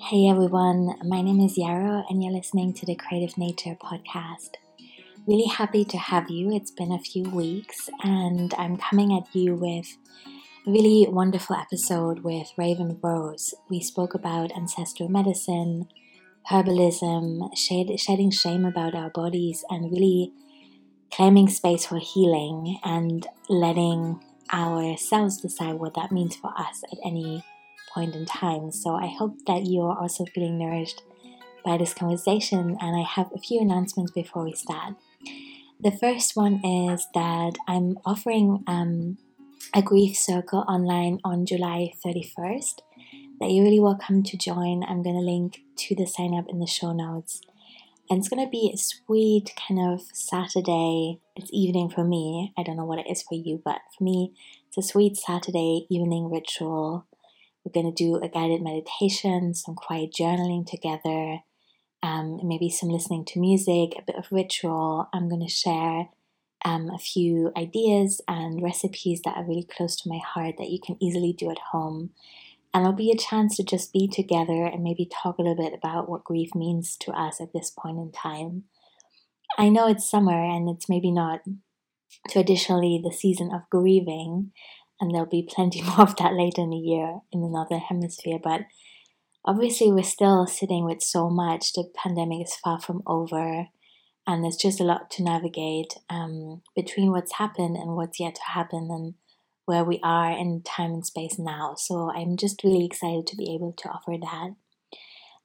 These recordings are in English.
Hey everyone, my name is Yarrow, and you're listening to the Creative Nature podcast. Really happy to have you. It's been a few weeks, and I'm coming at you with a really wonderful episode with Raven Rose. We spoke about ancestral medicine, herbalism, shed, shedding shame about our bodies, and really claiming space for healing and letting ourselves decide what that means for us at any point in time. So I hope that you are also feeling nourished by this conversation. And I have a few announcements before we start. The first one is that I'm offering um, a grief circle online on July 31st that you're really welcome to join. I'm going to link to the sign up in the show notes. And it's going to be a sweet kind of Saturday. It's evening for me. I don't know what it is for you, but for me, it's a sweet Saturday evening ritual we're going to do a guided meditation, some quiet journaling together, um, maybe some listening to music, a bit of ritual. I'm going to share um, a few ideas and recipes that are really close to my heart that you can easily do at home. And it'll be a chance to just be together and maybe talk a little bit about what grief means to us at this point in time. I know it's summer and it's maybe not traditionally the season of grieving, and there'll be plenty more of that later in the year in the northern hemisphere. But obviously, we're still sitting with so much. The pandemic is far from over, and there's just a lot to navigate um, between what's happened and what's yet to happen, and where we are in time and space now. So I'm just really excited to be able to offer that.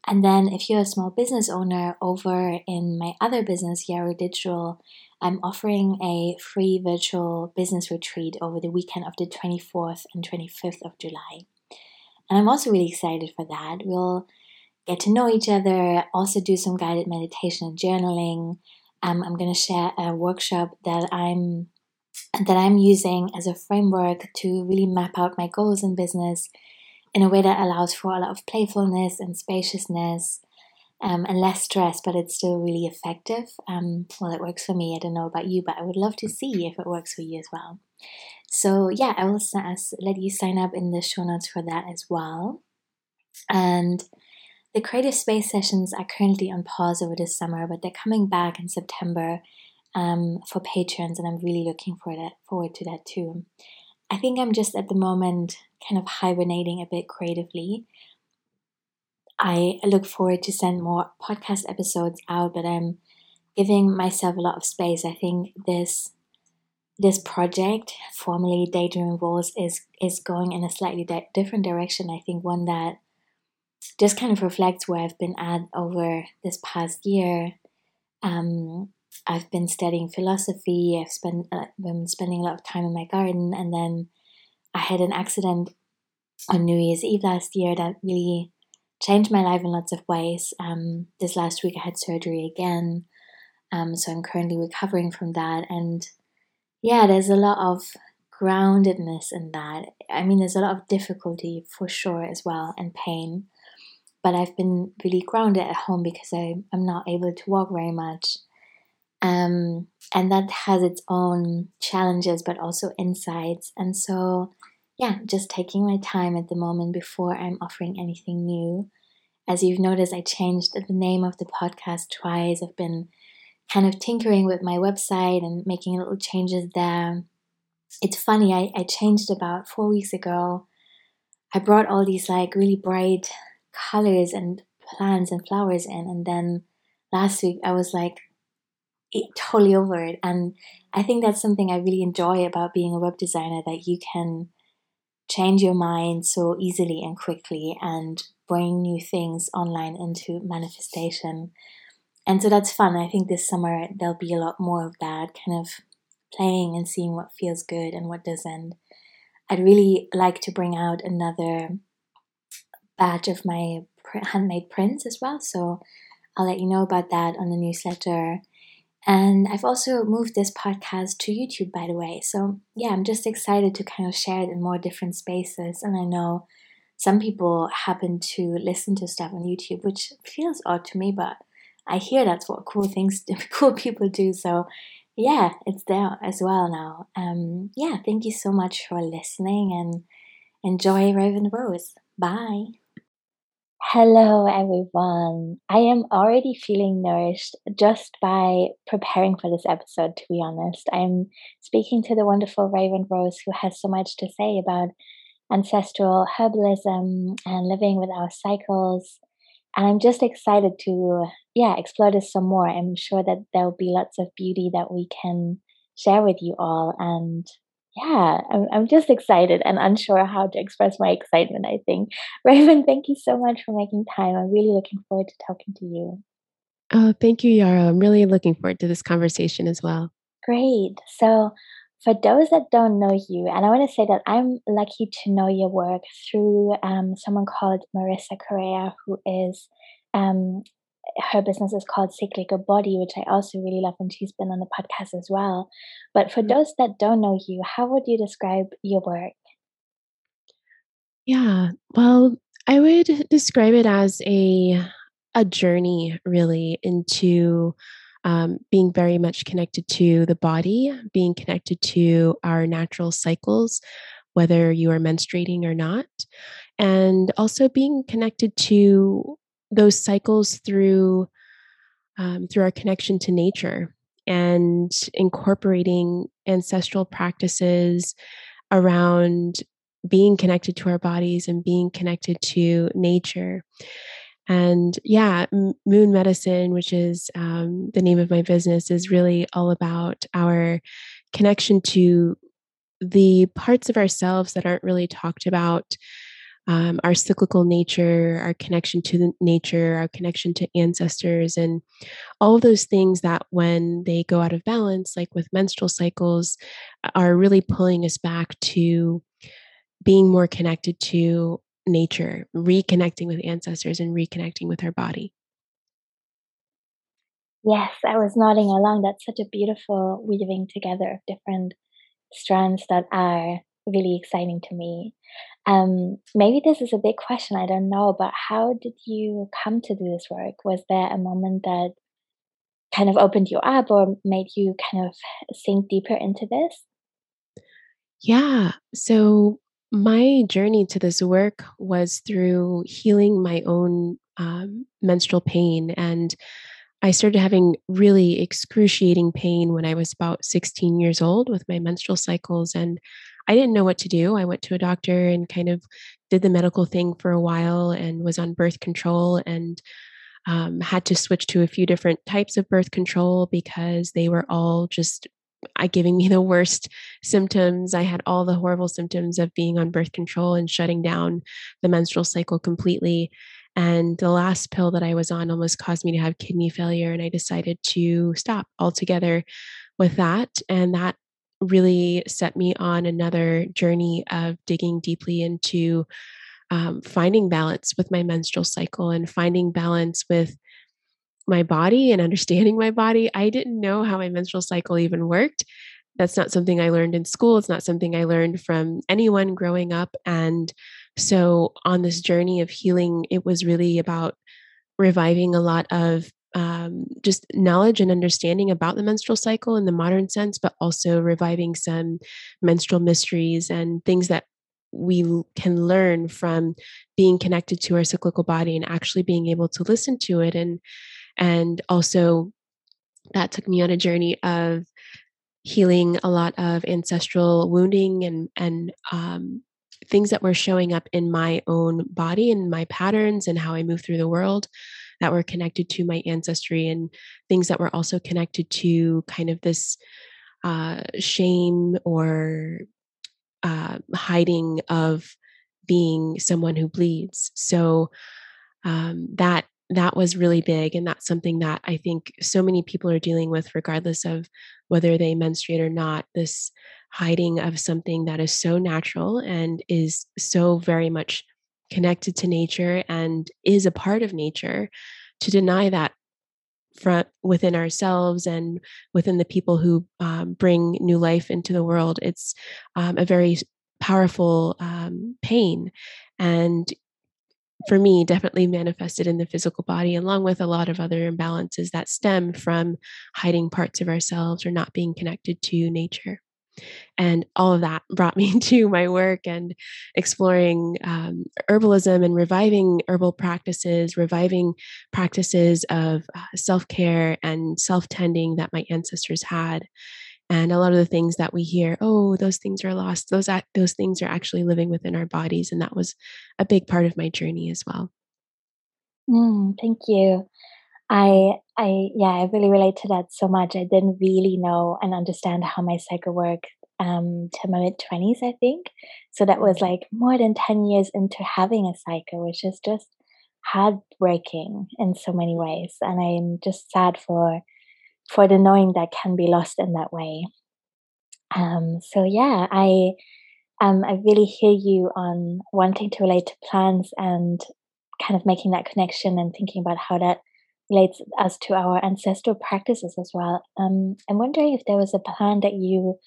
And then, if you're a small business owner over in my other business, Yarrow Digital, I'm offering a free virtual business retreat over the weekend of the 24th and 25th of July. And I'm also really excited for that. We'll get to know each other, also do some guided meditation and journaling. Um, I'm going to share a workshop that I'm that I'm using as a framework to really map out my goals in business in a way that allows for a lot of playfulness and spaciousness um, and less stress, but it's still really effective. Um, well, it works for me. I don't know about you, but I would love to see if it works for you as well. So, yeah, I will let you sign up in the show notes for that as well. And the creative space sessions are currently on pause over this summer, but they're coming back in September um, for patrons, and I'm really looking for that, forward to that too. I think I'm just at the moment kind of hibernating a bit creatively. I look forward to send more podcast episodes out, but I'm giving myself a lot of space. I think this this project, formerly Daydream Rules, is is going in a slightly di- different direction. I think one that just kind of reflects where I've been at over this past year. Um, I've been studying philosophy. I've spent uh, been spending a lot of time in my garden, and then I had an accident on New Year's Eve last year that really changed my life in lots of ways. Um, this last week I had surgery again, um, so I'm currently recovering from that. And yeah, there's a lot of groundedness in that. I mean, there's a lot of difficulty for sure as well, and pain. But I've been really grounded at home because I, I'm not able to walk very much. Um, and that has its own challenges, but also insights. And so, yeah, just taking my time at the moment before I'm offering anything new. As you've noticed, I changed the name of the podcast twice. I've been kind of tinkering with my website and making little changes there. It's funny, I, I changed about four weeks ago. I brought all these like really bright colors and plants and flowers in, and then last week I was like, totally over it. And I think that's something I really enjoy about being a web designer that you can change your mind so easily and quickly and bring new things online into manifestation. And so that's fun. I think this summer there'll be a lot more of that kind of playing and seeing what feels good and what doesn't. I'd really like to bring out another batch of my handmade prints as well. So I'll let you know about that on the newsletter. And I've also moved this podcast to YouTube, by the way. So, yeah, I'm just excited to kind of share it in more different spaces. And I know some people happen to listen to stuff on YouTube, which feels odd to me, but I hear that's what cool things, cool people do. So, yeah, it's there as well now. Um, yeah, thank you so much for listening and enjoy Raven Rose. Bye. Hello, everyone. I am already feeling nourished just by preparing for this episode, to be honest. I'm speaking to the wonderful Raven Rose, who has so much to say about ancestral herbalism and living with our cycles. And I'm just excited to, yeah, explore this some more. I'm sure that there'll be lots of beauty that we can share with you all. And yeah, I'm, I'm just excited and unsure how to express my excitement, I think. Raven, thank you so much for making time. I'm really looking forward to talking to you. Oh, thank you, Yarrow. I'm really looking forward to this conversation as well. Great. So, for those that don't know you, and I want to say that I'm lucky to know your work through um, someone called Marissa Correa, who is um, her business is called Cyclical Body, which I also really love, and she's been on the podcast as well. But for mm-hmm. those that don't know you, how would you describe your work? Yeah, well, I would describe it as a a journey, really, into um, being very much connected to the body, being connected to our natural cycles, whether you are menstruating or not, and also being connected to those cycles through um, through our connection to nature and incorporating ancestral practices around being connected to our bodies and being connected to nature. And yeah moon medicine which is um, the name of my business is really all about our connection to the parts of ourselves that aren't really talked about um, our cyclical nature, our connection to nature, our connection to ancestors, and all of those things that when they go out of balance, like with menstrual cycles, are really pulling us back to being more connected to nature, reconnecting with ancestors, and reconnecting with our body. Yes, I was nodding along. That's such a beautiful weaving together of different strands that are really exciting to me. Um, maybe this is a big question, I don't know, but how did you come to do this work? Was there a moment that kind of opened you up or made you kind of sink deeper into this? Yeah. So my journey to this work was through healing my own um, menstrual pain. And I started having really excruciating pain when I was about 16 years old with my menstrual cycles. And I didn't know what to do. I went to a doctor and kind of did the medical thing for a while and was on birth control and um, had to switch to a few different types of birth control because they were all just I giving me the worst symptoms. I had all the horrible symptoms of being on birth control and shutting down the menstrual cycle completely. And the last pill that I was on almost caused me to have kidney failure. And I decided to stop altogether with that. And that really set me on another journey of digging deeply into um, finding balance with my menstrual cycle and finding balance with my body and understanding my body. I didn't know how my menstrual cycle even worked. That's not something I learned in school. It's not something I learned from anyone growing up. And so, on this journey of healing, it was really about reviving a lot of um, just knowledge and understanding about the menstrual cycle in the modern sense, but also reviving some menstrual mysteries and things that we can learn from being connected to our cyclical body and actually being able to listen to it. And and also that took me on a journey of healing a lot of ancestral wounding and and um, things that were showing up in my own body and my patterns and how I move through the world that were connected to my ancestry and things that were also connected to kind of this uh, shame or uh, hiding of being someone who bleeds. So um, that that was really big, and that's something that I think so many people are dealing with, regardless of whether they menstruate or not. This hiding of something that is so natural and is so very much connected to nature and is a part of nature to deny that from within ourselves and within the people who um, bring new life into the world it's um, a very powerful um, pain and for me definitely manifested in the physical body along with a lot of other imbalances that stem from hiding parts of ourselves or not being connected to nature And all of that brought me to my work and exploring um, herbalism and reviving herbal practices, reviving practices of uh, self care and self tending that my ancestors had. And a lot of the things that we hear, oh, those things are lost. Those those things are actually living within our bodies, and that was a big part of my journey as well. Mm, thank you. I I yeah, I really relate to that so much. I didn't really know and understand how my cycle worked um to my mid twenties, I think. So that was like more than ten years into having a cycle, which is just heartbreaking in so many ways. And I'm just sad for for the knowing that can be lost in that way. Um so yeah, I um I really hear you on wanting to relate to plants and kind of making that connection and thinking about how that relates us to our ancestral practices as well. Um, I'm wondering if there was a plant that you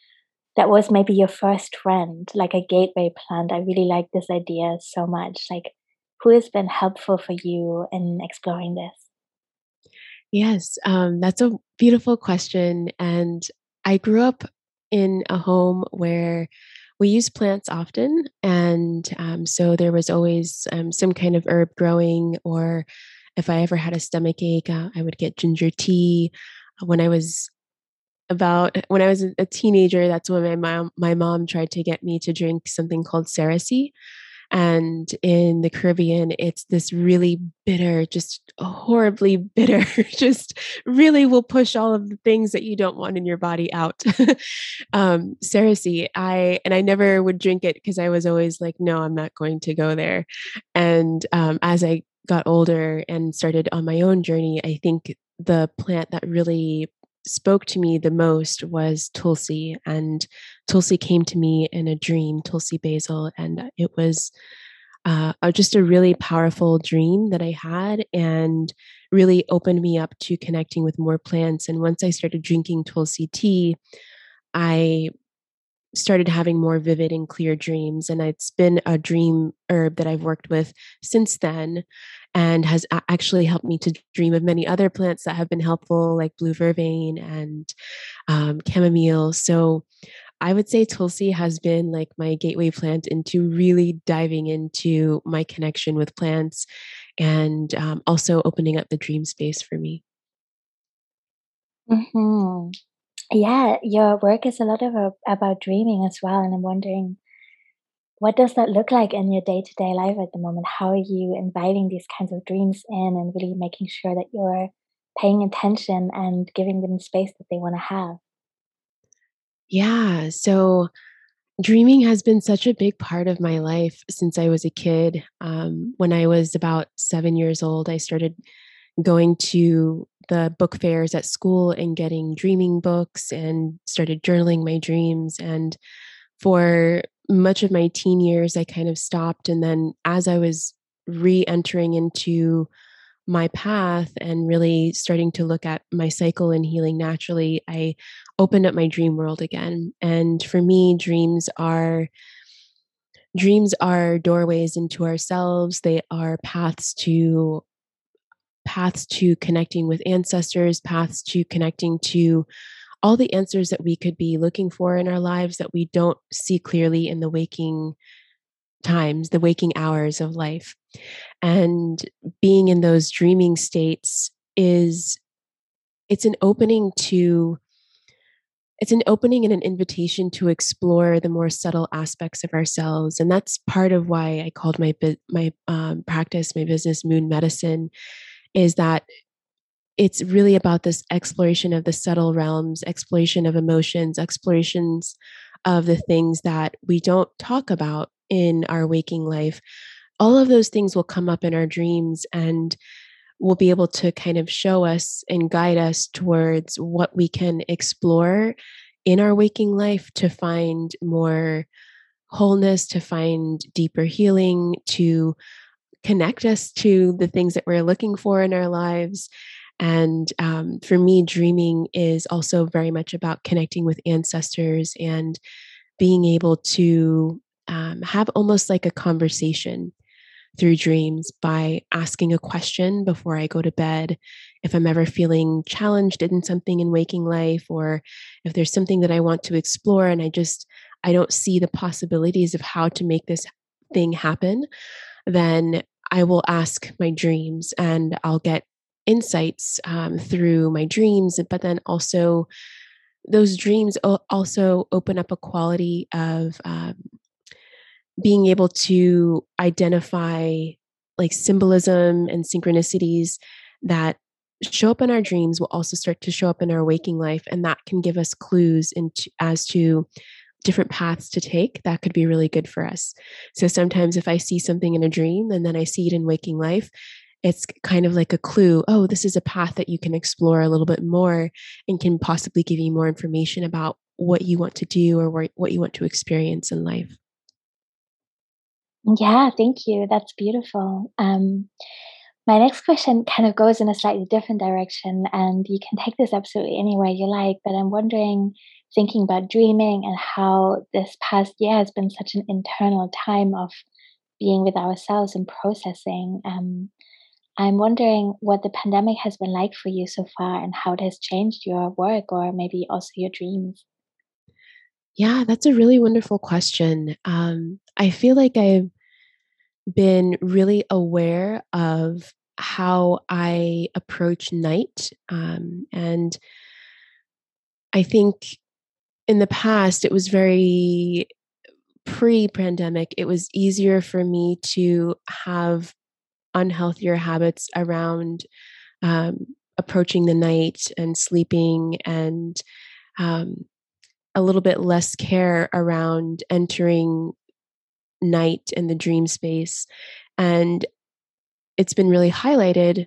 that was maybe your first friend, like a gateway plant. I really like this idea so much. Like, who has been helpful for you in exploring this? Yes, um, that's a beautiful question. And I grew up in a home where we use plants often. And um, so there was always um, some kind of herb growing or if I ever had a stomach ache, uh, I would get ginger tea. When I was about when I was a teenager, that's when my mom my mom tried to get me to drink something called cerasee. And in the Caribbean, it's this really bitter, just horribly bitter, just really will push all of the things that you don't want in your body out. um, cerasee, I and I never would drink it because I was always like, no, I'm not going to go there. And um, as I got older and started on my own journey, I think the plant that really spoke to me the most was Tulsi. And Tulsi came to me in a dream, Tulsi basil. And it was uh, just a really powerful dream that I had and really opened me up to connecting with more plants. And once I started drinking Tulsi tea, I started having more vivid and clear dreams. And it's been a dream herb that I've worked with since then and has actually helped me to dream of many other plants that have been helpful, like blue vervain and um, chamomile. So I would say Tulsi has been like my gateway plant into really diving into my connection with plants and um, also opening up the dream space for me. hmm Yeah, your work is a lot of a, about dreaming as well, and I'm wondering what does that look like in your day-to-day life at the moment? How are you inviting these kinds of dreams in and really making sure that you're paying attention and giving them space that they want to have? Yeah, so dreaming has been such a big part of my life since I was a kid. Um, when I was about seven years old, I started going to the book fairs at school and getting dreaming books and started journaling my dreams. And for much of my teen years, I kind of stopped. And then as I was re entering into my path and really starting to look at my cycle and healing naturally, I opened up my dream world again. And for me, dreams are dreams are doorways into ourselves they are paths to paths to connecting with ancestors paths to connecting to all the answers that we could be looking for in our lives that we don't see clearly in the waking times, the waking hours of life. And being in those dreaming states is it's an opening to it's an opening and an invitation to explore the more subtle aspects of ourselves and that's part of why i called my my um, practice my business moon medicine is that it's really about this exploration of the subtle realms, exploration of emotions, explorations of the things that we don't talk about in our waking life. All of those things will come up in our dreams and will be able to kind of show us and guide us towards what we can explore in our waking life to find more wholeness, to find deeper healing, to connect us to the things that we're looking for in our lives and um, for me, dreaming is also very much about connecting with ancestors and being able to um, have almost like a conversation. through dreams by asking a question before I go to bed. If I'm ever feeling challenged in something in waking life, or if there's something that I want to explore and I just I don't see the possibilities of how to make this thing happen, then I will ask my dreams and I'll get insights um, through my dreams, but then also those dreams also open up a quality of um, being able to identify like symbolism and synchronicities that show up in our dreams will also start to show up in our waking life and that can give us clues into as to different paths to take that could be really good for us so sometimes if i see something in a dream and then i see it in waking life it's kind of like a clue oh this is a path that you can explore a little bit more and can possibly give you more information about what you want to do or what you want to experience in life yeah, thank you. That's beautiful. Um, my next question kind of goes in a slightly different direction, and you can take this absolutely anywhere you like. But I'm wondering, thinking about dreaming and how this past year has been such an internal time of being with ourselves and processing. Um, I'm wondering what the pandemic has been like for you so far and how it has changed your work or maybe also your dreams. Yeah, that's a really wonderful question. Um, I feel like I've been really aware of how I approach night. Um, and I think in the past, it was very pre pandemic, it was easier for me to have unhealthier habits around um, approaching the night and sleeping and um, a little bit less care around entering night and the dream space. And it's been really highlighted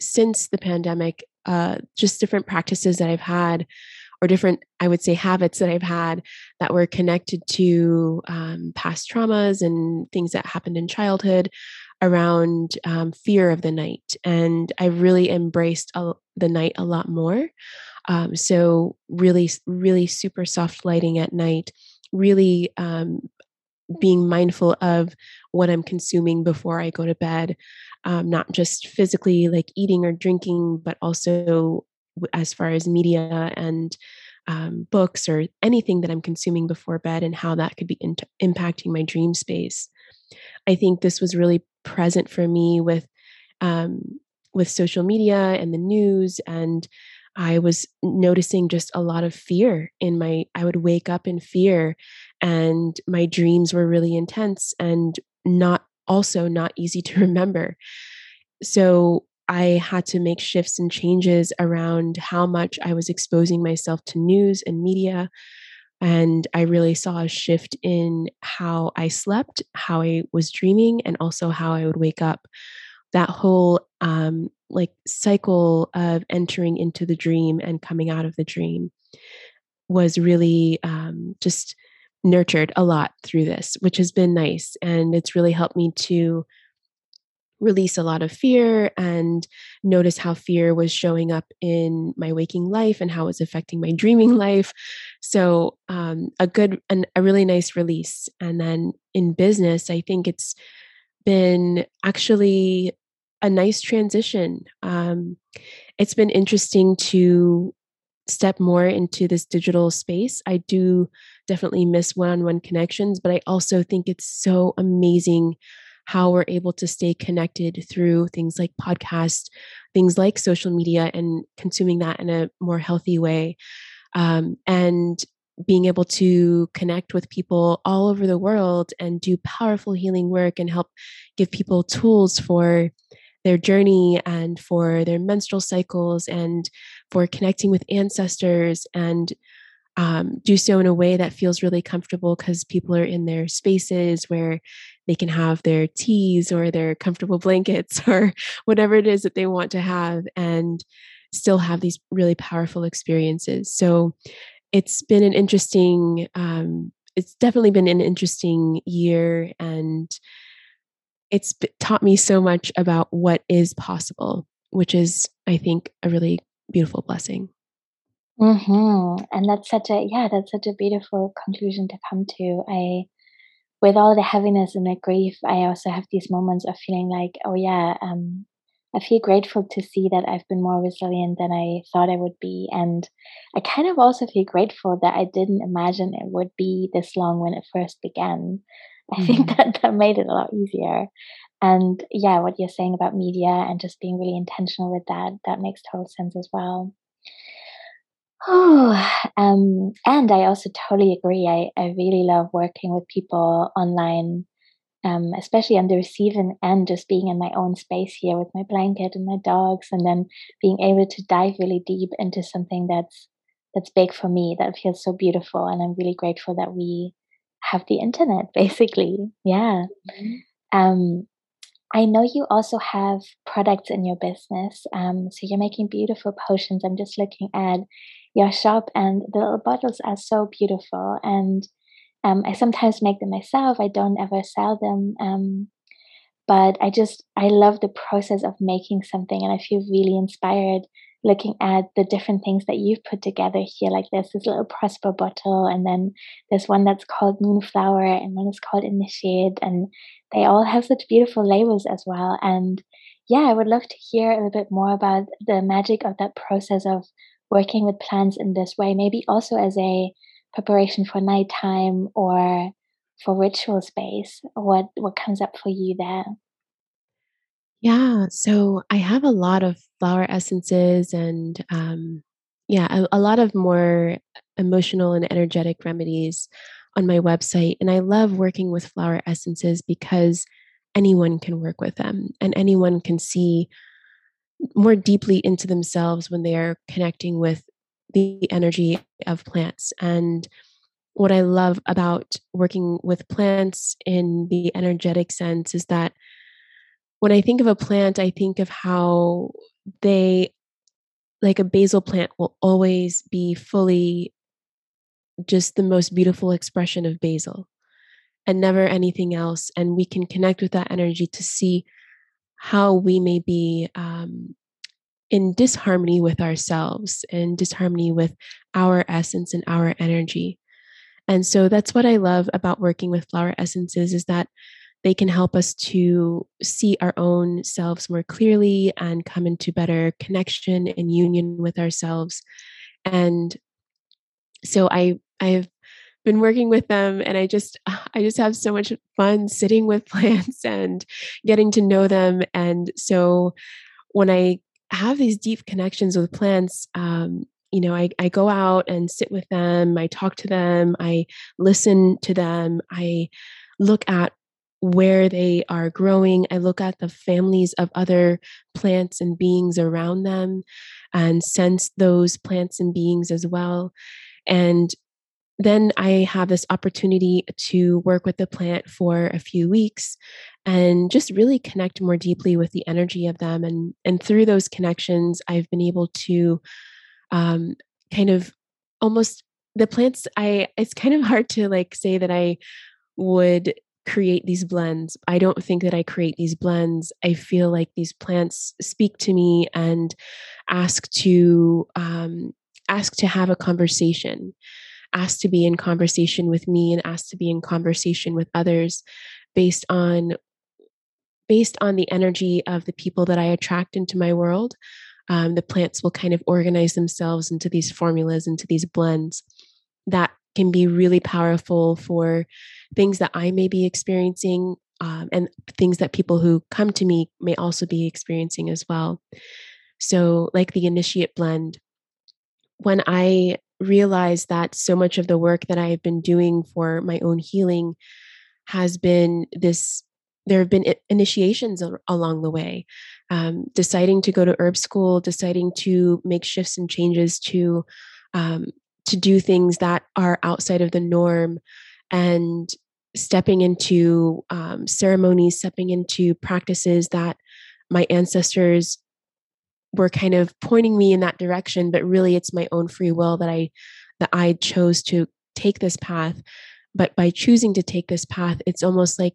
since the pandemic, uh, just different practices that I've had, or different, I would say, habits that I've had that were connected to um, past traumas and things that happened in childhood around um, fear of the night. And I really embraced a, the night a lot more. Um, so, really, really super soft lighting at night, really um, being mindful of what I'm consuming before I go to bed, um, not just physically like eating or drinking, but also as far as media and um, books or anything that I'm consuming before bed and how that could be in- impacting my dream space. I think this was really present for me with um, with social media and the news and I was noticing just a lot of fear in my, I would wake up in fear and my dreams were really intense and not also not easy to remember. So I had to make shifts and changes around how much I was exposing myself to news and media. And I really saw a shift in how I slept, how I was dreaming, and also how I would wake up. That whole um, like cycle of entering into the dream and coming out of the dream was really um, just nurtured a lot through this, which has been nice. And it's really helped me to release a lot of fear and notice how fear was showing up in my waking life and how it was affecting my dreaming life. So, um, a good and a really nice release. And then in business, I think it's been actually a nice transition. Um, it's been interesting to step more into this digital space. I do definitely miss one on one connections, but I also think it's so amazing how we're able to stay connected through things like podcasts, things like social media, and consuming that in a more healthy way. Um, and being able to connect with people all over the world and do powerful healing work and help give people tools for their journey and for their menstrual cycles and for connecting with ancestors and um, do so in a way that feels really comfortable because people are in their spaces where they can have their teas or their comfortable blankets or whatever it is that they want to have and still have these really powerful experiences. So it's been an interesting, um, it's definitely been an interesting year and it's taught me so much about what is possible, which is, I think, a really beautiful blessing. Mm-hmm. And that's such a yeah, that's such a beautiful conclusion to come to. I with all the heaviness and the grief, I also have these moments of feeling like, oh yeah, um, I feel grateful to see that I've been more resilient than I thought I would be. And I kind of also feel grateful that I didn't imagine it would be this long when it first began. I mm-hmm. think that that made it a lot easier. And yeah, what you're saying about media and just being really intentional with that, that makes total sense as well. Oh, um, and I also totally agree. I, I really love working with people online, um, especially on the receiving end, just being in my own space here with my blanket and my dogs, and then being able to dive really deep into something that's that's big for me, that feels so beautiful. And I'm really grateful that we have the internet, basically. Yeah. Mm-hmm. Um, I know you also have products in your business. Um, so you're making beautiful potions. I'm just looking at your shop, and the little bottles are so beautiful. And um, I sometimes make them myself. I don't ever sell them. Um, but I just I love the process of making something, and I feel really inspired looking at the different things that you've put together here. Like there's this little prosper bottle, and then there's one that's called Moonflower, and one is called Initiate, and they all have such beautiful labels as well. And yeah, I would love to hear a little bit more about the magic of that process of working with plants in this way, maybe also as a preparation for nighttime or for ritual space. What what comes up for you there? Yeah, so I have a lot of flower essences and um, yeah, a, a lot of more emotional and energetic remedies on my website. And I love working with flower essences because anyone can work with them and anyone can see more deeply into themselves when they are connecting with the energy of plants. And what I love about working with plants in the energetic sense is that when I think of a plant, I think of how they, like a basil plant, will always be fully just the most beautiful expression of basil and never anything else. And we can connect with that energy to see how we may be um, in disharmony with ourselves, in disharmony with our essence and our energy. And so that's what I love about working with flower essences is that they can help us to see our own selves more clearly and come into better connection and union with ourselves. And so I I've been working with them and I just I just have so much fun sitting with plants and getting to know them. And so when I have these deep connections with plants, um, you know, I, I go out and sit with them, I talk to them, I listen to them, I look at where they are growing. I look at the families of other plants and beings around them and sense those plants and beings as well. And then I have this opportunity to work with the plant for a few weeks and just really connect more deeply with the energy of them. And, and through those connections, I've been able to um, kind of almost the plants i it's kind of hard to like say that i would create these blends. I don't think that I create these blends. I feel like these plants speak to me and ask to um, ask to have a conversation, ask to be in conversation with me, and ask to be in conversation with others, based on based on the energy of the people that I attract into my world. Um, the plants will kind of organize themselves into these formulas, into these blends that can be really powerful for things that I may be experiencing um, and things that people who come to me may also be experiencing as well. So, like the initiate blend, when I realized that so much of the work that I have been doing for my own healing has been this there have been initiations along the way um, deciding to go to herb school deciding to make shifts and changes to um, to do things that are outside of the norm and stepping into um, ceremonies, stepping into practices that my ancestors were kind of pointing me in that direction, but really it's my own free will that I that I chose to take this path. But by choosing to take this path, it's almost like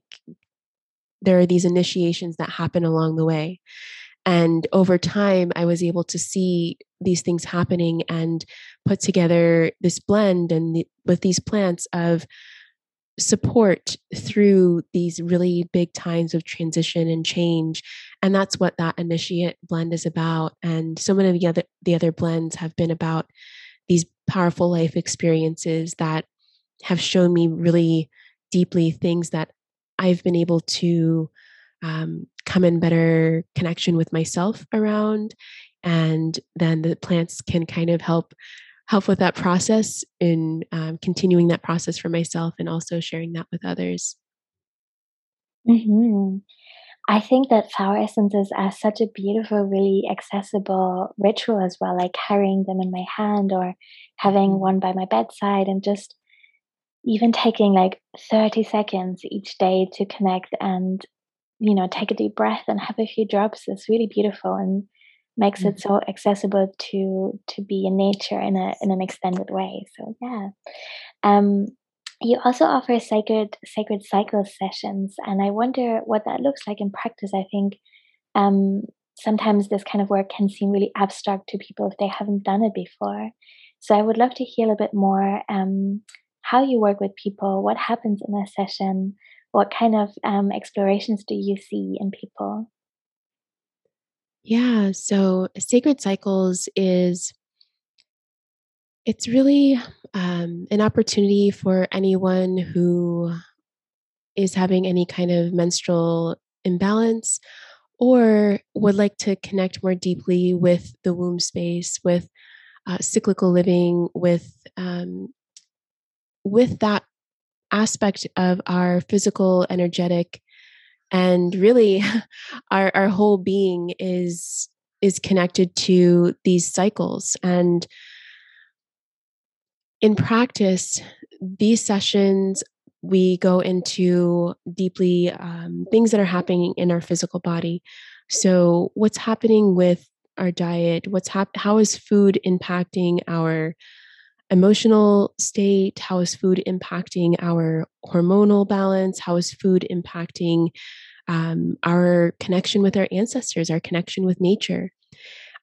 there are these initiations that happen along the way. And over time, I was able to see these things happening and put together this blend and the, with these plants of support through these really big times of transition and change. And that's what that initiate blend is about. And so many of the other the other blends have been about these powerful life experiences that have shown me really deeply things that I've been able to um, come in better connection with myself around and then the plants can kind of help help with that process in um, continuing that process for myself and also sharing that with others mm-hmm. i think that flower essences are such a beautiful really accessible ritual as well like carrying them in my hand or having mm-hmm. one by my bedside and just even taking like 30 seconds each day to connect and you know take a deep breath and have a few drops is really beautiful and makes mm-hmm. it so accessible to to be in nature in a in an extended way. So yeah. Um you also offer sacred sacred cycle sessions and i wonder what that looks like in practice. I think um sometimes this kind of work can seem really abstract to people if they haven't done it before. So i would love to hear a bit more um how you work with people, what happens in a session, what kind of um, explorations do you see in people? Yeah, so Sacred Cycles is it's really um, an opportunity for anyone who is having any kind of menstrual imbalance or would like to connect more deeply with the womb space, with uh, cyclical living, with um, with that aspect of our physical, energetic, and really our our whole being is is connected to these cycles. And in practice these sessions we go into deeply um, things that are happening in our physical body. So what's happening with our diet? What's hap- how is food impacting our emotional state? How is food impacting our hormonal balance? How is food impacting um, our connection with our ancestors, our connection with nature?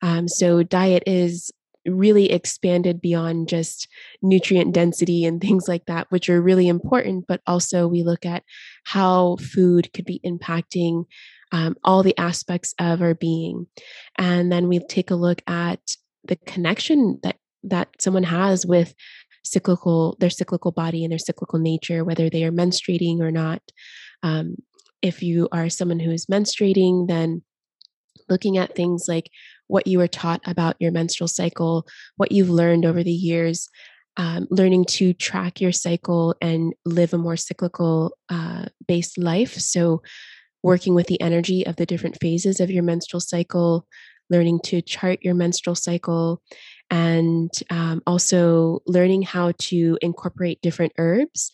Um, so, diet is really expanded beyond just nutrient density and things like that, which are really important. But also, we look at how food could be impacting um, all the aspects of our being. And then we take a look at the connection that that someone has with cyclical their cyclical body and their cyclical nature whether they are menstruating or not. Um, if you are someone who is menstruating then looking at things like what you were taught about your menstrual cycle what you've learned over the years um, learning to track your cycle and live a more cyclical uh, based life. So working with the energy of the different phases of your menstrual cycle learning to chart your menstrual cycle and um, also learning how to incorporate different herbs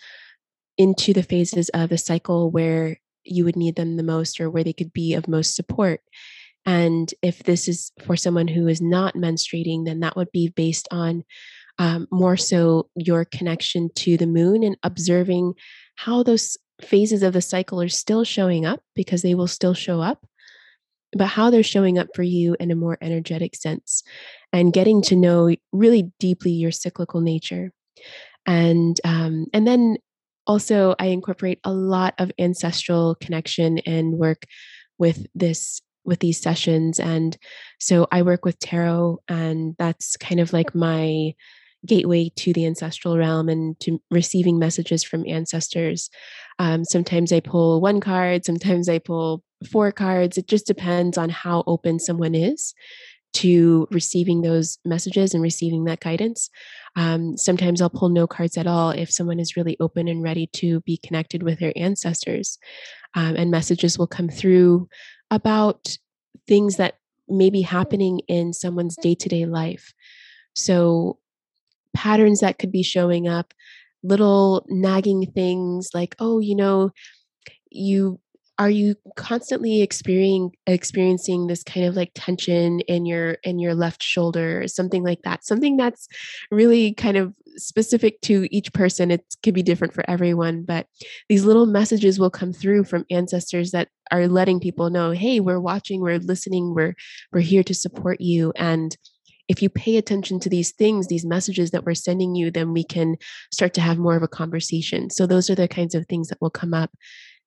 into the phases of the cycle where you would need them the most or where they could be of most support. And if this is for someone who is not menstruating, then that would be based on um, more so your connection to the moon and observing how those phases of the cycle are still showing up because they will still show up but how they're showing up for you in a more energetic sense and getting to know really deeply your cyclical nature. And um, and then also i incorporate a lot of ancestral connection and work with this with these sessions and so i work with tarot and that's kind of like my gateway to the ancestral realm and to receiving messages from ancestors um, sometimes i pull one card sometimes i pull four cards. It just depends on how open someone is to receiving those messages and receiving that guidance. Um, sometimes I'll pull no cards at all if someone is really open and ready to be connected with their ancestors. Um, and messages will come through about things that may be happening in someone's day to day life. So, patterns that could be showing up, little nagging things like, oh, you know, you are you constantly experiencing experiencing this kind of like tension in your in your left shoulder? something like that something that's really kind of specific to each person it could be different for everyone but these little messages will come through from ancestors that are letting people know hey we're watching we're listening we're we're here to support you and if you pay attention to these things, these messages that we're sending you, then we can start to have more of a conversation. So, those are the kinds of things that will come up,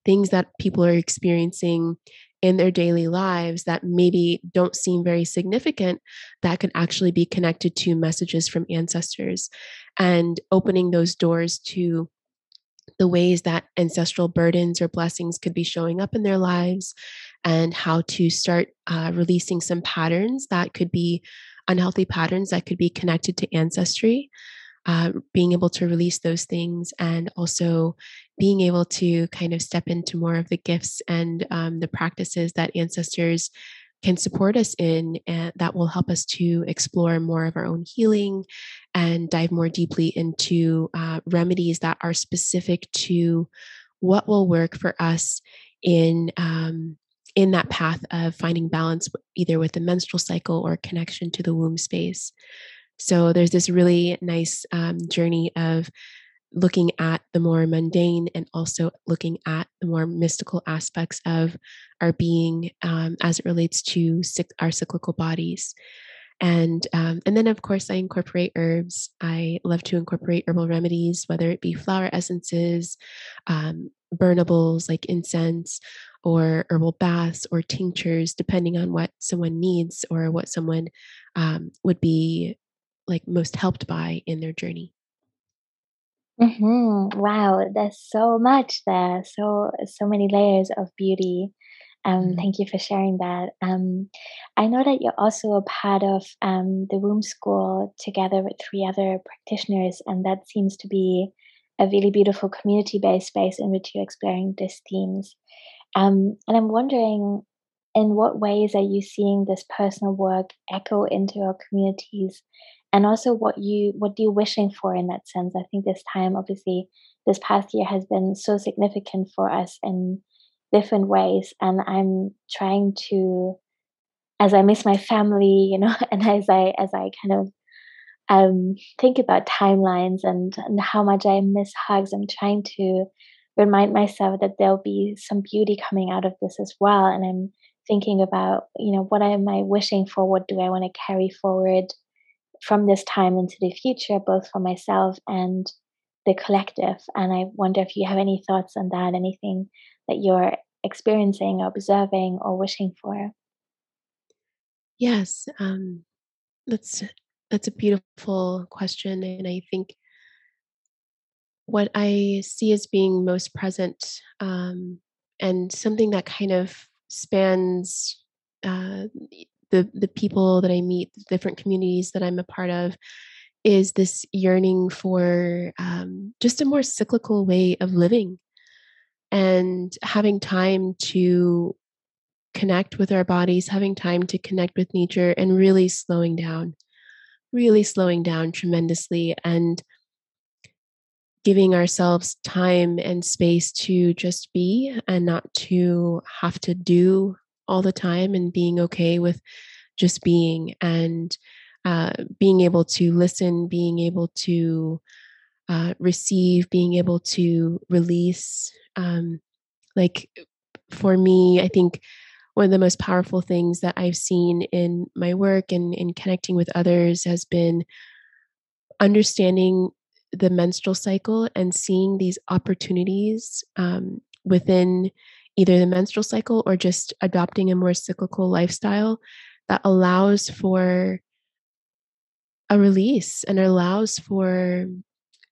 things that people are experiencing in their daily lives that maybe don't seem very significant that could actually be connected to messages from ancestors and opening those doors to the ways that ancestral burdens or blessings could be showing up in their lives and how to start uh, releasing some patterns that could be unhealthy patterns that could be connected to ancestry uh, being able to release those things and also being able to kind of step into more of the gifts and um, the practices that ancestors can support us in and that will help us to explore more of our own healing and dive more deeply into uh, remedies that are specific to what will work for us in um, in that path of finding balance either with the menstrual cycle or connection to the womb space. So there's this really nice um, journey of looking at the more mundane and also looking at the more mystical aspects of our being um, as it relates to our cyclical bodies. And um, and then of course i incorporate herbs. I love to incorporate herbal remedies whether it be flower essences um, burnables like incense or herbal baths or tinctures depending on what someone needs or what someone um, would be like most helped by in their journey Mm-hmm. Wow, there's so much there. So so many layers of beauty. Um, Mhm. thank you for sharing that. Um, I know that you're also a part of um, the Womb School together with three other practitioners, and that seems to be a really beautiful community-based space in which you're exploring these themes. Um, and I'm wondering, in what ways are you seeing this personal work echo into our communities? And also what you what do you're wishing for in that sense. I think this time obviously this past year has been so significant for us in different ways. And i'm trying to as i miss my family you know and as i as i kind of um think about timelines and and how much i miss hugs i'm trying to remind myself that there'll be some beauty coming out of this as well and i'm thinking about you know what am i wishing for what do i want to carry forward from this time into the future, both for myself and the collective. And I wonder if you have any thoughts on that, anything that you're experiencing, observing, or wishing for. yes um, that's that's a beautiful question and i think what I see as being most present um, and something that kind of spans uh, the the people that I meet, the different communities that I'm a part of, is this yearning for um, just a more cyclical way of living and having time to connect with our bodies, having time to connect with nature, and really slowing down, really slowing down tremendously and giving ourselves time and space to just be and not to have to do all the time and being okay with just being and uh, being able to listen, being able to uh, receive, being able to release. Um, like for me, I think one of the most powerful things that I've seen in my work and in connecting with others has been understanding the menstrual cycle and seeing these opportunities um, within either the menstrual cycle or just adopting a more cyclical lifestyle that allows for a release and allows for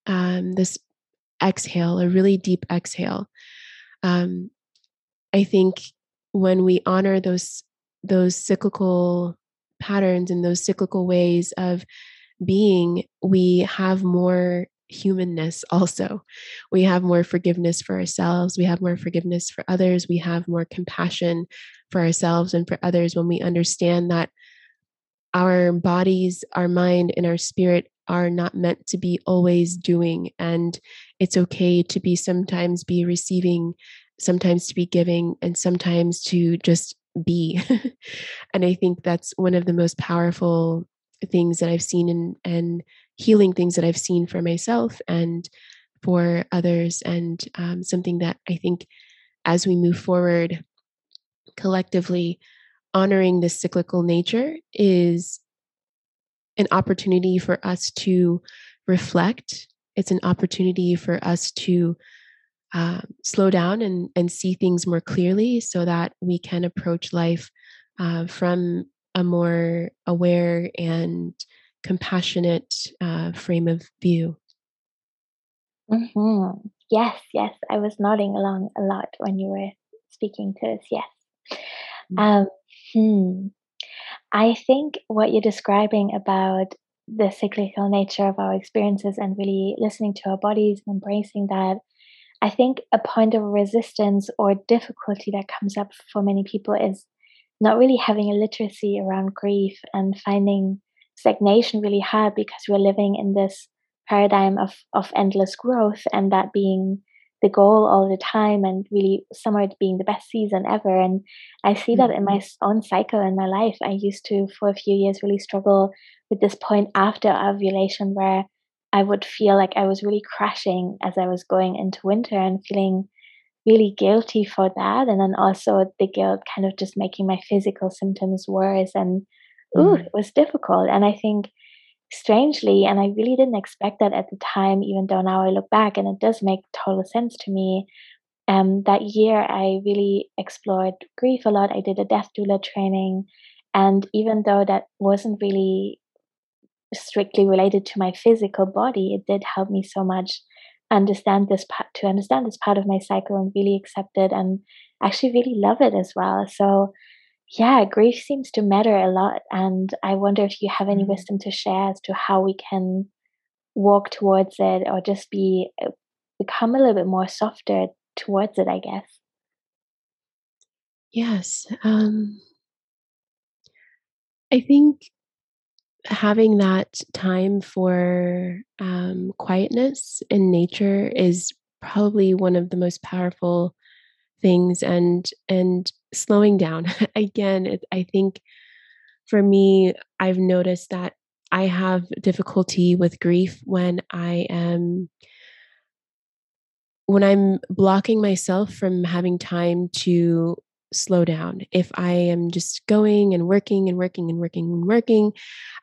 um, this exhale, a really deep exhale. Um, I think when we honor those those cyclical patterns and those cyclical ways of being, we have more humanness also. We have more forgiveness for ourselves. We have more forgiveness for others. We have more compassion for ourselves and for others when we understand that our bodies, our mind, and our spirit are not meant to be always doing. And it's okay to be sometimes be receiving, sometimes to be giving, and sometimes to just be. and I think that's one of the most powerful things that I've seen and and healing things that I've seen for myself and for others, and um, something that I think as we move forward collectively, honoring this cyclical nature is an opportunity for us to reflect. It's an opportunity for us to uh, slow down and, and see things more clearly so that we can approach life uh, from a more aware and compassionate uh, frame of view. Mm-hmm. Yes, yes. I was nodding along a lot when you were speaking to us. Yes. Mm-hmm. Um, hmm. I think what you're describing about the cyclical nature of our experiences and really listening to our bodies and embracing that, I think a point of resistance or difficulty that comes up for many people is not really having a literacy around grief and finding stagnation really hard because we're living in this paradigm of, of endless growth and that being the goal all the time and really summer being the best season ever. And I see that in my mm-hmm. own cycle in my life. I used to, for a few years, really struggle with this point after ovulation where I would feel like I was really crashing as I was going into winter and feeling really guilty for that. And then also the guilt kind of just making my physical symptoms worse. And ooh, mm-hmm. it was difficult. And I think strangely, and I really didn't expect that at the time, even though now I look back and it does make total sense to me. Um, that year, I really explored grief a lot. I did a death doula training. And even though that wasn't really strictly related to my physical body, it did help me so much understand this part to understand this part of my cycle and really accept it and actually really love it as well. So yeah, grief seems to matter a lot. And I wonder if you have any mm-hmm. wisdom to share as to how we can walk towards it or just be uh, become a little bit more softer towards it, I guess. Yes. Um, I think having that time for um, quietness in nature is probably one of the most powerful things and and slowing down. Again it, i think for me i've noticed that i have difficulty with grief when i am when i'm blocking myself from having time to slow down. If i am just going and working and working and working and working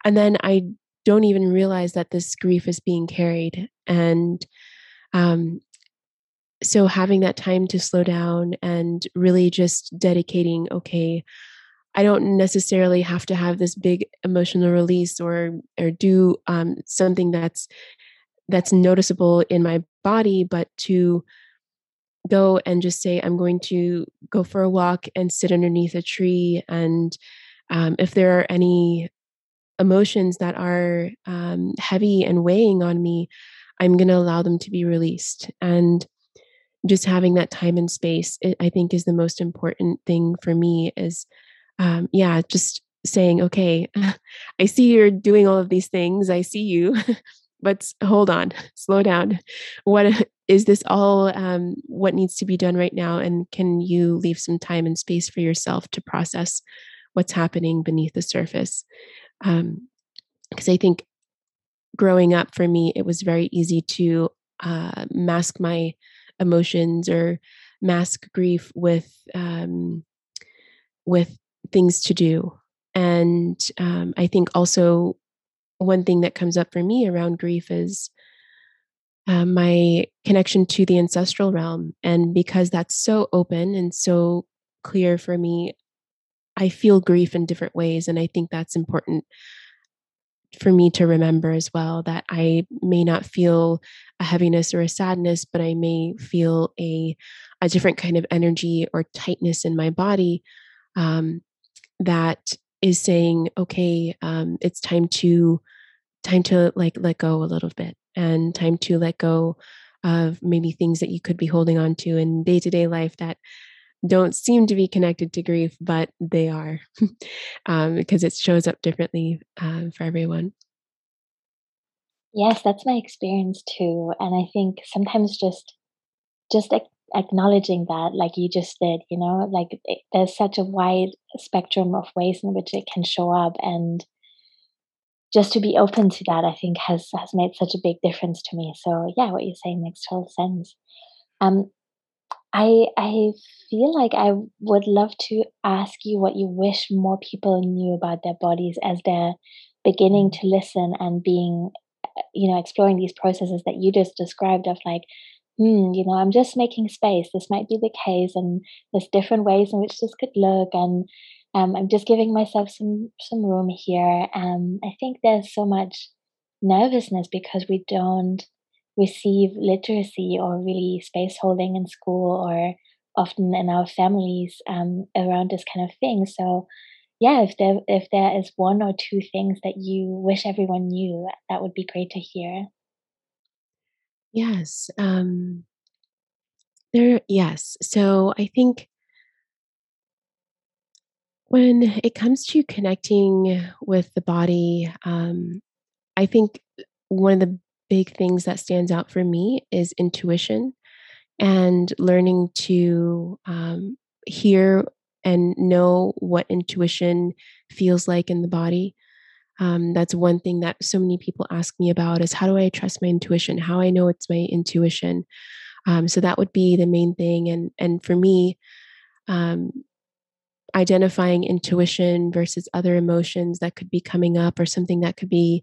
and then i don't even realize that this grief is being carried and um, so having that time to slow down and really just dedicating okay i don't necessarily have to have this big emotional release or or do um, something that's that's noticeable in my body but to go and just say i'm going to go for a walk and sit underneath a tree and um, if there are any emotions that are um, heavy and weighing on me i'm going to allow them to be released and just having that time and space it, i think is the most important thing for me is um, yeah just saying okay i see you're doing all of these things i see you but hold on slow down. What is this all um, what needs to be done right now and can you leave some time and space for yourself to process what's happening beneath the surface? Because um, i think growing up for me it was very easy to uh, mask my emotions or mask grief with um, with things to do. And um, i think also one thing that comes up for me around grief is uh, my connection to the ancestral realm and because that's so open and so clear for me i feel grief in different ways and i think that's important for me to remember as well that I may not feel a heaviness or a sadness, but I may feel a a different kind of energy or tightness in my body um, that is saying, okay, um, it's time to time to like let go a little bit and time to let go of maybe things that you could be holding on to in day to day life that don't seem to be connected to grief, but they are um, because it shows up differently um, for everyone. Yes, that's my experience too, and I think sometimes just just acknowledging that, like you just did, you know, like it, there's such a wide spectrum of ways in which it can show up, and just to be open to that, I think has has made such a big difference to me. So yeah, what you're saying makes total sense. Um, I I feel like I would love to ask you what you wish more people knew about their bodies as they're beginning to listen and being, uh, you know, exploring these processes that you just described of like, hmm, you know, I'm just making space. This might be the case, and there's different ways in which this could look, and um, I'm just giving myself some some room here. Um, I think there's so much nervousness because we don't receive literacy or really space holding in school or often in our families um, around this kind of thing. So, yeah, if there if there is one or two things that you wish everyone knew, that would be great to hear. Yes. Um, there. Yes. So I think when it comes to connecting with the body, um, I think one of the big things that stands out for me is intuition and learning to um, hear and know what intuition feels like in the body. Um, that's one thing that so many people ask me about is how do I trust my intuition? How I know it's my intuition. Um, so that would be the main thing. And and for me, um, identifying intuition versus other emotions that could be coming up or something that could be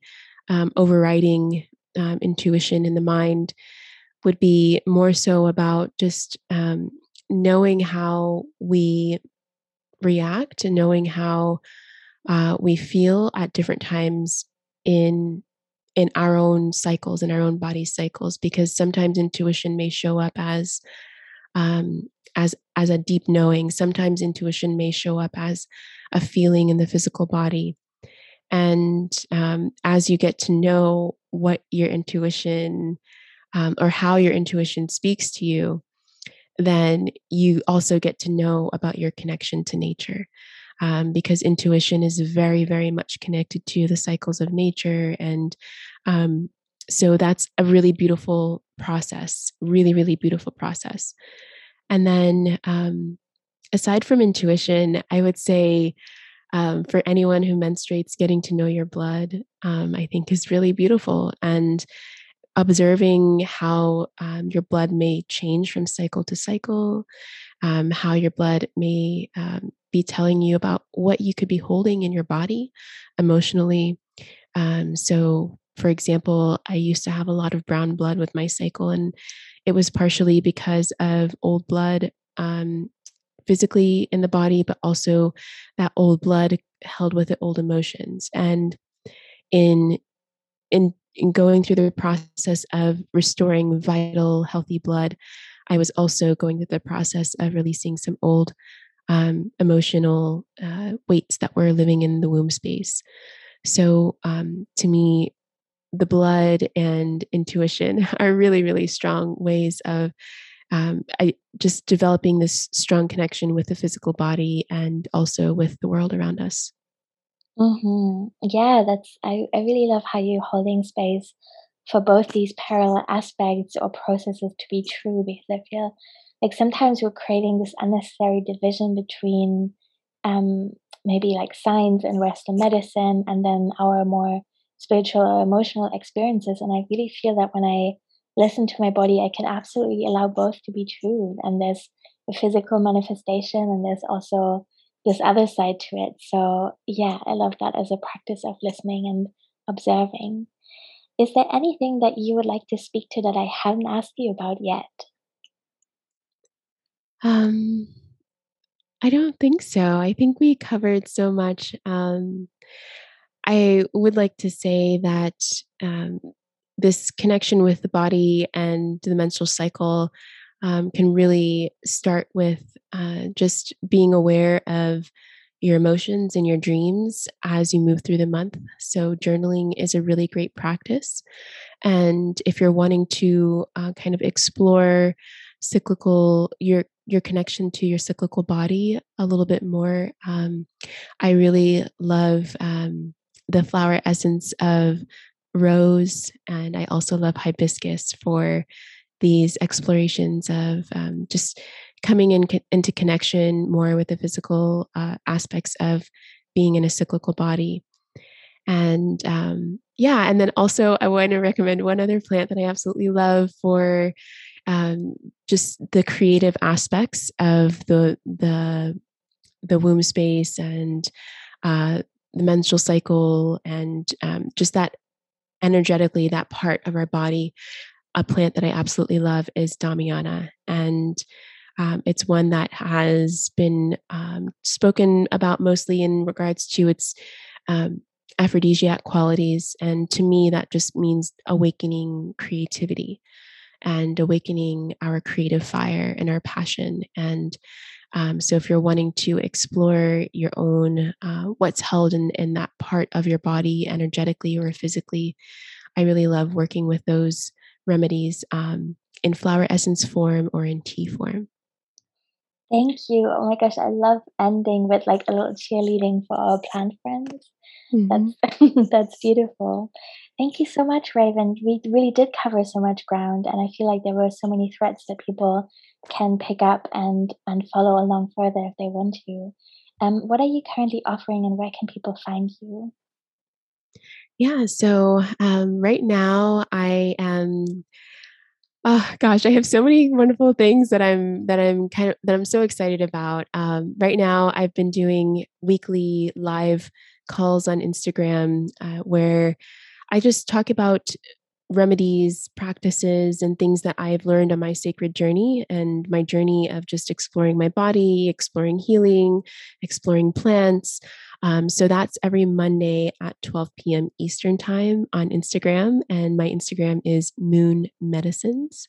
um, overriding um, intuition in the mind would be more so about just um, knowing how we react and knowing how uh, we feel at different times in in our own cycles in our own body cycles because sometimes intuition may show up as um, as as a deep knowing sometimes intuition may show up as a feeling in the physical body and um, as you get to know what your intuition um, or how your intuition speaks to you, then you also get to know about your connection to nature. Um, because intuition is very, very much connected to the cycles of nature. And um, so that's a really beautiful process, really, really beautiful process. And then um, aside from intuition, I would say um, for anyone who menstruates, getting to know your blood, um, I think is really beautiful. And observing how um, your blood may change from cycle to cycle, um, how your blood may um, be telling you about what you could be holding in your body emotionally. Um, so, for example, I used to have a lot of brown blood with my cycle, and it was partially because of old blood um, physically in the body, but also that old blood held with it old emotions. And in in in going through the process of restoring vital, healthy blood, I was also going through the process of releasing some old um, emotional uh, weights that were living in the womb space. So, um, to me, the blood and intuition are really, really strong ways of um, I just developing this strong connection with the physical body and also with the world around us. Mm-hmm. Yeah, that's I, I really love how you're holding space for both these parallel aspects or processes to be true because I feel like sometimes we're creating this unnecessary division between um, maybe like science and Western medicine and then our more spiritual or emotional experiences. And I really feel that when I listen to my body, I can absolutely allow both to be true. And there's a physical manifestation, and there's also this other side to it. So, yeah, I love that as a practice of listening and observing. Is there anything that you would like to speak to that I haven't asked you about yet? Um, I don't think so. I think we covered so much. Um, I would like to say that um, this connection with the body and the menstrual cycle um, can really start with uh, just being aware of your emotions and your dreams as you move through the month. So, journaling is a really great practice. And if you're wanting to uh, kind of explore cyclical, your your connection to your cyclical body a little bit more, um, I really love um, the flower essence of rose and I also love hibiscus for these explorations of um, just coming in into connection more with the physical uh, aspects of being in a cyclical body. And um, yeah, and then also I want to recommend one other plant that I absolutely love for um, just the creative aspects of the the the womb space and uh, the menstrual cycle and um, just that energetically that part of our body a plant that i absolutely love is damiana. And um, it's one that has been um, spoken about mostly in regards to its um, aphrodisiac qualities. And to me that just means awakening creativity and awakening our creative fire and our passion and um, so if you're wanting to explore your own, uh, what's held in, in that part of your body energetically or physically, I really love working with those remedies um, in flower essence form or in tea form. Thank you. Oh my gosh, I love ending with like a little cheerleading for our plant friends. Mm-hmm. That's that's beautiful. Thank you so much, Raven. We really did cover so much ground, and I feel like there were so many threads that people can pick up and and follow along further if they want to. Um, what are you currently offering, and where can people find you? Yeah, so um, right now I am. Oh gosh, I have so many wonderful things that I'm that I'm kind of that I'm so excited about. Um, right now, I've been doing weekly live calls on Instagram uh, where I just talk about remedies, practices, and things that I've learned on my sacred journey and my journey of just exploring my body, exploring healing, exploring plants. Um, so that's every Monday at 12 p.m. Eastern Time on Instagram. And my Instagram is Moon Medicines.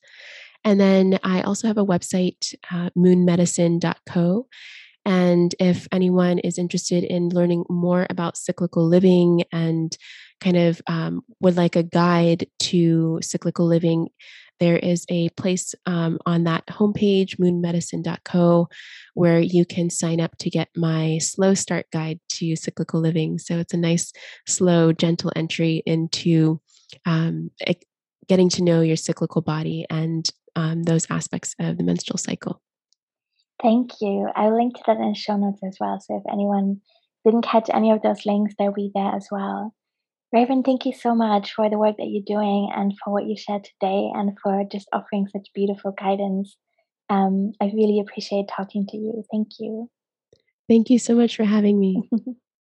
And then I also have a website, uh, moonmedicine.co. And if anyone is interested in learning more about cyclical living and kind of um, would like a guide to cyclical living, there is a place um, on that homepage, moonmedicine.co, where you can sign up to get my slow start guide to cyclical living. So it's a nice, slow, gentle entry into um, getting to know your cyclical body and um, those aspects of the menstrual cycle. Thank you. I'll link to that in the show notes as well. So if anyone didn't catch any of those links, they'll be there as well. Raven, thank you so much for the work that you're doing and for what you shared today and for just offering such beautiful guidance. Um, I really appreciate talking to you. Thank you. Thank you so much for having me.